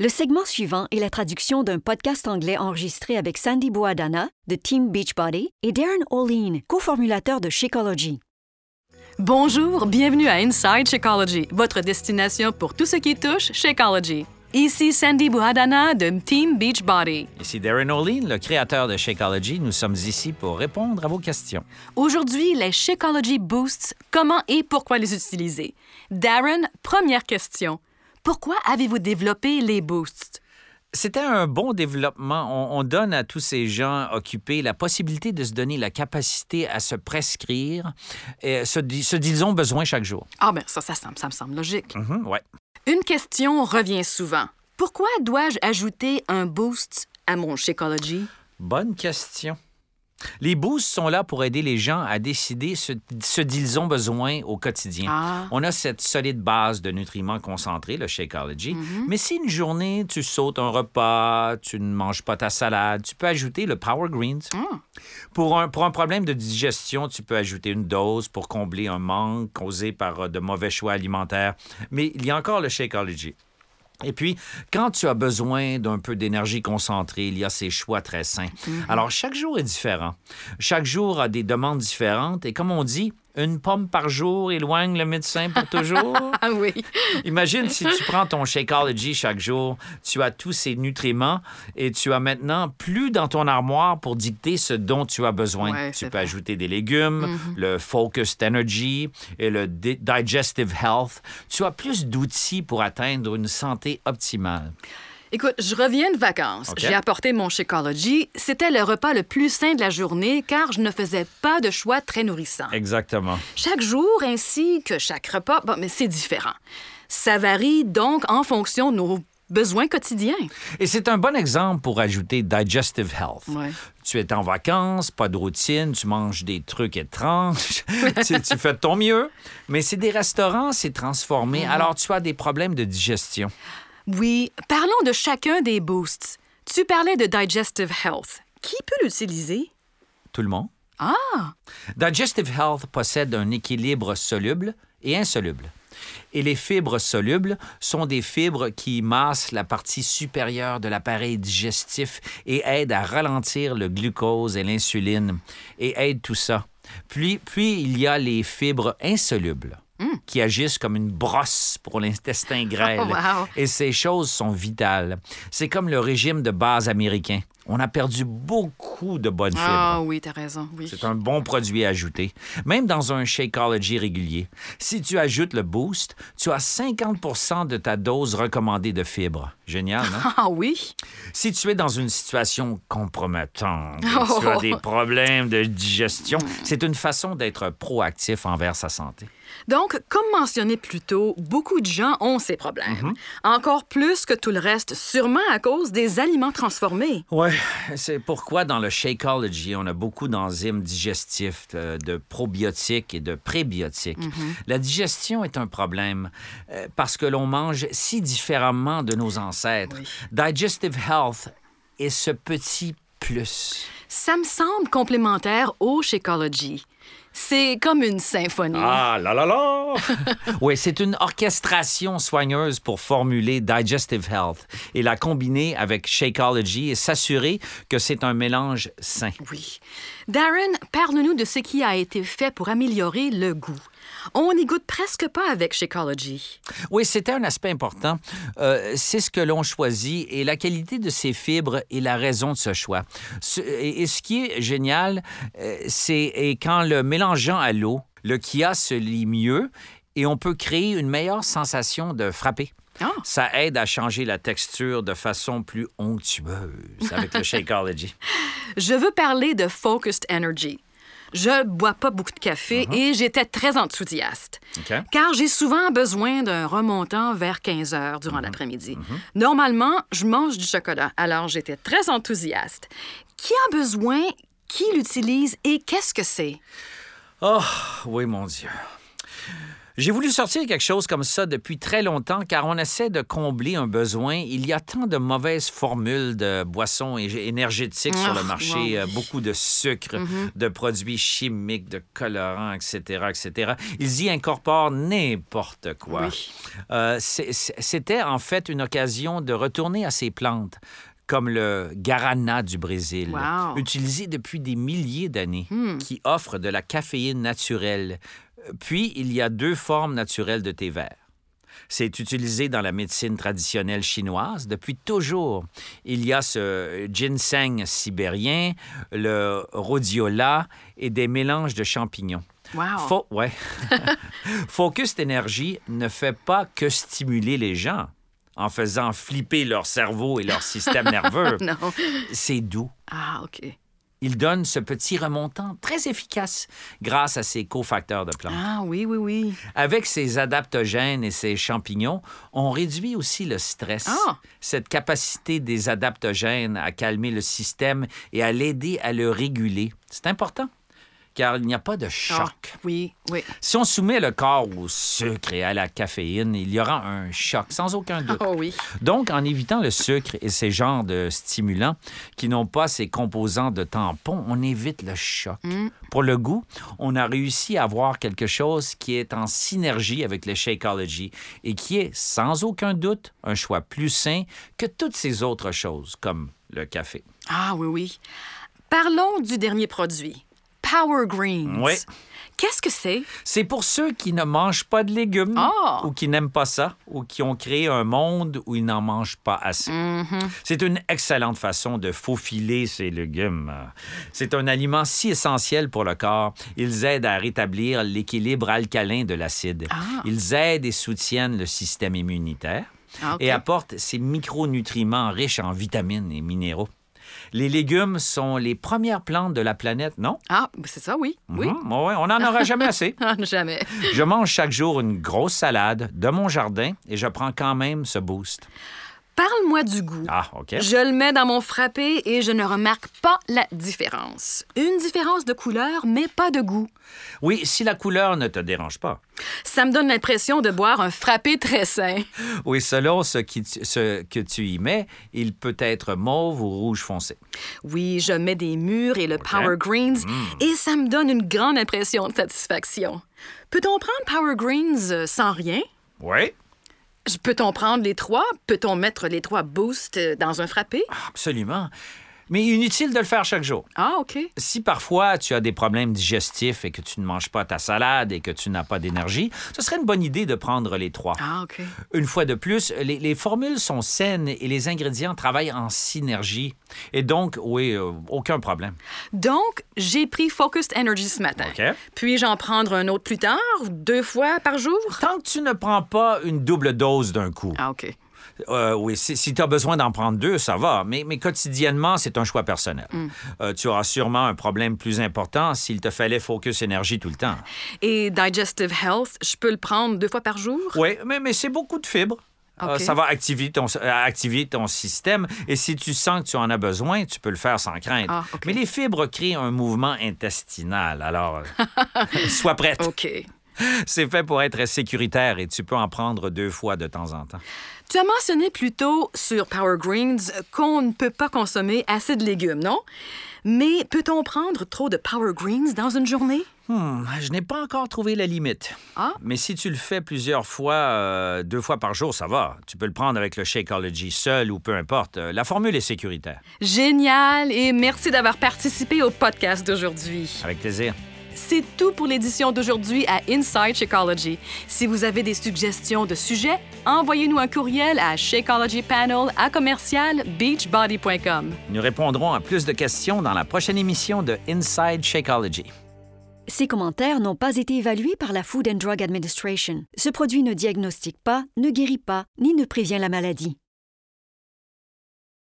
Le segment suivant est la traduction d'un podcast anglais enregistré avec Sandy Boadana de Team Beachbody et Darren Olin, coformulateur de Shakeology. Bonjour, bienvenue à Inside Shakeology, votre destination pour tout ce qui touche Shakeology. Ici Sandy Boadana de Team Beachbody. Ici Darren Olin, le créateur de Shakeology. Nous sommes ici pour répondre à vos questions. Aujourd'hui, les Shakeology Boosts, comment et pourquoi les utiliser? Darren, première question. Pourquoi avez-vous développé les boosts? C'était un bon développement. On, on, donne à tous ces gens occupés la possibilité de se donner la capacité à se prescrire et ce, ce qu'ils ont besoin chaque jour. Ah ben ça, ça, ça, ça me semble logique. Mm -hmm, ouais. Une question revient souvent. Pourquoi dois-je ajouter un boost à mon Shakeology? Bonne question. Les boosts sont là pour aider les gens à décider ce, ce qu'ils ont besoin au quotidien. Ah. On a cette solide base de nutriments concentrés, le Shakeology. Mm -hmm. Mais si une journée, tu sautes un repas, tu ne manges pas ta salade, tu peux ajouter le Power Greens. Ah. Pour, un, pour un problème de digestion, tu peux ajouter une dose pour combler un manque causé par euh, de mauvais choix alimentaires. Mais il y a encore le Shakeology. Et puis, quand tu as besoin d'un peu d'énergie concentrée, il y a ces choix très sains. Mm -hmm. Alors, chaque jour est différent. Chaque jour a des demandes différentes. Et comme on dit, une pomme par jour éloigne le médecin pour toujours? ah oui. Imagine si tu prends ton Shakeology chaque jour, tu as tous ces nutriments et tu as maintenant plus dans ton armoire pour dicter ce dont tu as besoin. Ouais, tu peux vrai. ajouter des légumes, mm -hmm. le Focused Energy et le Di Digestive Health. Tu as plus d'outils pour atteindre une santé optimale. Écoute, je reviens de vacances. Okay. J'ai apporté mon Shakeology. C'était le repas le plus sain de la journée car je ne faisais pas de choix très nourrissants. Exactement. Chaque jour ainsi que chaque repas, bon, mais c'est différent. Ça varie donc en fonction de nos besoins quotidiens. Et c'est un bon exemple pour ajouter Digestive Health. Ouais. Tu es en vacances, pas de routine, tu manges des trucs étranges, tu, tu, fais de ton mieux, mais c'est des restaurants, c'est transformé, alors tu as des problèmes de digestion. Oui, parlons de chacun des boosts. Tu parlais de Digestive Health. Qui peut l'utiliser? Tout le monde. Ah! Digestive Health possède un équilibre soluble et insoluble. Et les fibres solubles sont des fibres qui massent la partie supérieure de l'appareil digestif et aident à ralentir le glucose et l'insuline et aident tout ça. Puis, puis il y a les fibres insolubles Mm. qui agissent comme une brosse pour l'intestin grêle. Oh, wow. Et ces choses sont vitales. C'est comme le régime de base américain. On a perdu beaucoup de bonnes fibres. Ah oui, t'as raison, oui. C'est un bon produit à ajouter, même dans un Shakeology régulier. Si tu ajoutes le Boost, tu as 50% de ta dose recommandée de fibres. Génial, non? Ah oui? Si tu es dans une situation compromettante, Oh. tu as des problèmes de digestion, c'est une façon d'être proactif envers sa santé. Donc, comme mentionné plus tôt, beaucoup de gens ont ces problèmes. Mm-hmm. Encore plus que tout le reste, sûrement à cause des aliments transformés. Oui, c'est pourquoi dans le Shakeology, on a beaucoup d'enzymes digestifs, de, de, probiotiques et de prébiotiques. Mm -hmm. La digestion est un problème euh, parce que l'on mange si différemment de nos ancêtres. Oui. Digestive Health est ce petit plus. Ça me semble complémentaire au Shakeology. C'est comme une symphonie. Ah là là là! oui, c'est une orchestration soigneuse pour formuler Digestive Health et la combiner avec Shakeology et s'assurer que c'est un mélange sain. Oui. Darren, parle-nous de ce qui a été fait pour améliorer le goût. On n'y goûte presque pas avec Shakeology. Oui, c'était un aspect important. Euh, c'est ce que l'on choisit et la qualité de ces fibres est la raison de ce choix. Ce, et, et, ce qui est génial, euh, c'est quand le mélangeant à l'eau, le kia se lie mieux et on peut créer une meilleure sensation de frapper. Oh. Ça aide à changer la texture de façon plus onctueuse avec le Shakeology. Je veux parler de Focused Energy. Je bois pas beaucoup de café Uh-huh. uh -huh. et j'étais très enthousiaste. Okay. Car j'ai souvent besoin d'un remontant vers 15 heures durant uh -huh. l'après-midi. Uh -huh. Normalement, je mange du chocolat, alors j'étais très enthousiaste. Qui a besoin, qui l'utilise et qu'est-ce que c'est? Oh, oui, mon Dieu. J'ai voulu sortir quelque chose comme ça depuis très longtemps car on essaie de combler un besoin. Il y a tant de mauvaises formules de boissons énergétiques sur le Ah, marché, euh, beaucoup de sucre, de produits chimiques, de colorants, etc., etc. Ils y incorporent n'importe quoi. Oui. Euh, C'était en fait une occasion de retourner à ces plantes comme le guarana du Brésil, Wow. utilisé depuis des milliers d'années, qui offre de la caféine naturelle. Puis, il y a deux formes naturelles de thé vert. C'est utilisé dans la médecine traditionnelle chinoise depuis toujours. Il y a ce ginseng sibérien, le rhodiola et des mélanges de champignons. Wow. Fo- ouais. Focus Energy ne fait pas que stimuler les gens en faisant flipper leur cerveau et leur système nerveux. Non. C'est doux. Ah, OK. Il donne ce petit remontant très efficace grâce à ses cofacteurs de plantes. Ah, oui, oui, oui. Avec ses adaptogènes et ses champignons, on réduit aussi le stress. Ah. Cette capacité des adaptogènes à calmer le système et à l'aider à le réguler, c'est important, car il n'y a pas de choc. Ah, oui, oui. Si on soumet le corps au sucre et à la caféine, il y aura un choc, sans aucun doute. Oh oui. Donc, en évitant le sucre et ces genres de stimulants qui n'ont pas ces composants de tampon, on évite le choc. Pour le goût, on a réussi à avoir quelque chose qui est en synergie avec le Shakeology et qui est, sans aucun doute, un choix plus sain que toutes ces autres choses, comme le café. Ah, oui, oui. Parlons du dernier produit. Power Greens. Oui. Qu'est-ce que c'est? C'est pour ceux qui ne mangent pas de légumes Ah! ou qui n'aiment pas ça ou qui ont créé un monde où ils n'en mangent pas assez. C'est une excellente façon de faufiler ces légumes. C'est un aliment si essentiel pour le corps. Ils aident à rétablir l'équilibre alcalin de l'acide. Ah. Ils aident et soutiennent le système immunitaire Ah, et apportent ces micronutriments riches en vitamines et minéraux. Les légumes sont les premières plantes de la planète, non? Ah, c'est ça, oui. Oui. Mhm, ouais, on n'en aura jamais assez. Jamais. Je mange chaque jour une grosse salade de mon jardin et je prends quand même ce boost. Parle-moi du goût. Ah, OK. Je le mets dans mon frappé et je ne remarque pas la différence. Une différence de couleur, mais pas de goût. Oui, si la couleur ne te dérange pas. Ça me donne l'impression de boire un frappé très sain. Oui, selon ce, qui tu- ce que tu y mets, il peut être mauve ou rouge foncé. Oui, je mets des mûres et le Power Greens et ça me donne une grande impression de satisfaction. Peut-on prendre Power Greens euh, sans rien? Oui, Peut-on prendre les trois? Peut-on mettre les trois boosts euh, dans un frappé? absolument. Mais inutile de le faire chaque jour. Ah, OK. Si parfois tu as des problèmes digestifs et que tu ne manges pas ta salade et que tu n'as pas d'énergie, ce serait une bonne idée de prendre les trois. Ah, OK. Une fois de plus, les, les formules sont saines et les ingrédients travaillent en synergie. Et donc, oui, euh, aucun problème. Donc, j'ai pris Focused Energy ce matin. OK. Puis-je en prendre un autre plus tard, deux fois par jour? Tant que tu ne prends pas une double dose d'un coup. Ah, OK. Euh, oui, si, si tu as besoin d'en prendre deux, ça va. Mais, mais quotidiennement, c'est un choix personnel. Euh, tu auras sûrement un problème plus important s'il te fallait focus énergie tout le temps. Et Digestive Health, je peux le prendre deux fois par jour? Oui, mais, mais c'est beaucoup de fibres. Euh, ça va activer ton, activer ton système. Et si tu sens que tu en as besoin, tu peux le faire sans crainte. Ah. Mais les fibres créent un mouvement intestinal. Alors, sois prête. OK. C'est fait pour être sécuritaire et tu peux en prendre deux fois de temps en temps. Tu as mentionné plus tôt sur Power Greens qu'on ne peut pas consommer assez de légumes, non? Mais peut-on prendre trop de Power Greens dans une journée? Hmm, je n'ai pas encore trouvé la limite. Ah. Mais si tu le fais plusieurs fois, euh, deux fois par jour, ça va. Tu peux le prendre avec le Shakeology seul ou peu importe. Euh, La formule est sécuritaire. Génial et merci d'avoir participé au podcast d'aujourd'hui. Avec plaisir. C'est tout pour l'édition d'aujourd'hui à Inside Shakeology. Si vous avez des suggestions de sujets, envoyez-nous un courriel à shakeologypanel à commercial beachbody.com. Nous répondrons à plus de questions dans la prochaine émission de Inside Shakeology. Ces commentaires n'ont pas été évalués par la Food and Drug Administration. Ce produit ne diagnostique pas, ne guérit pas, ni ne prévient la maladie.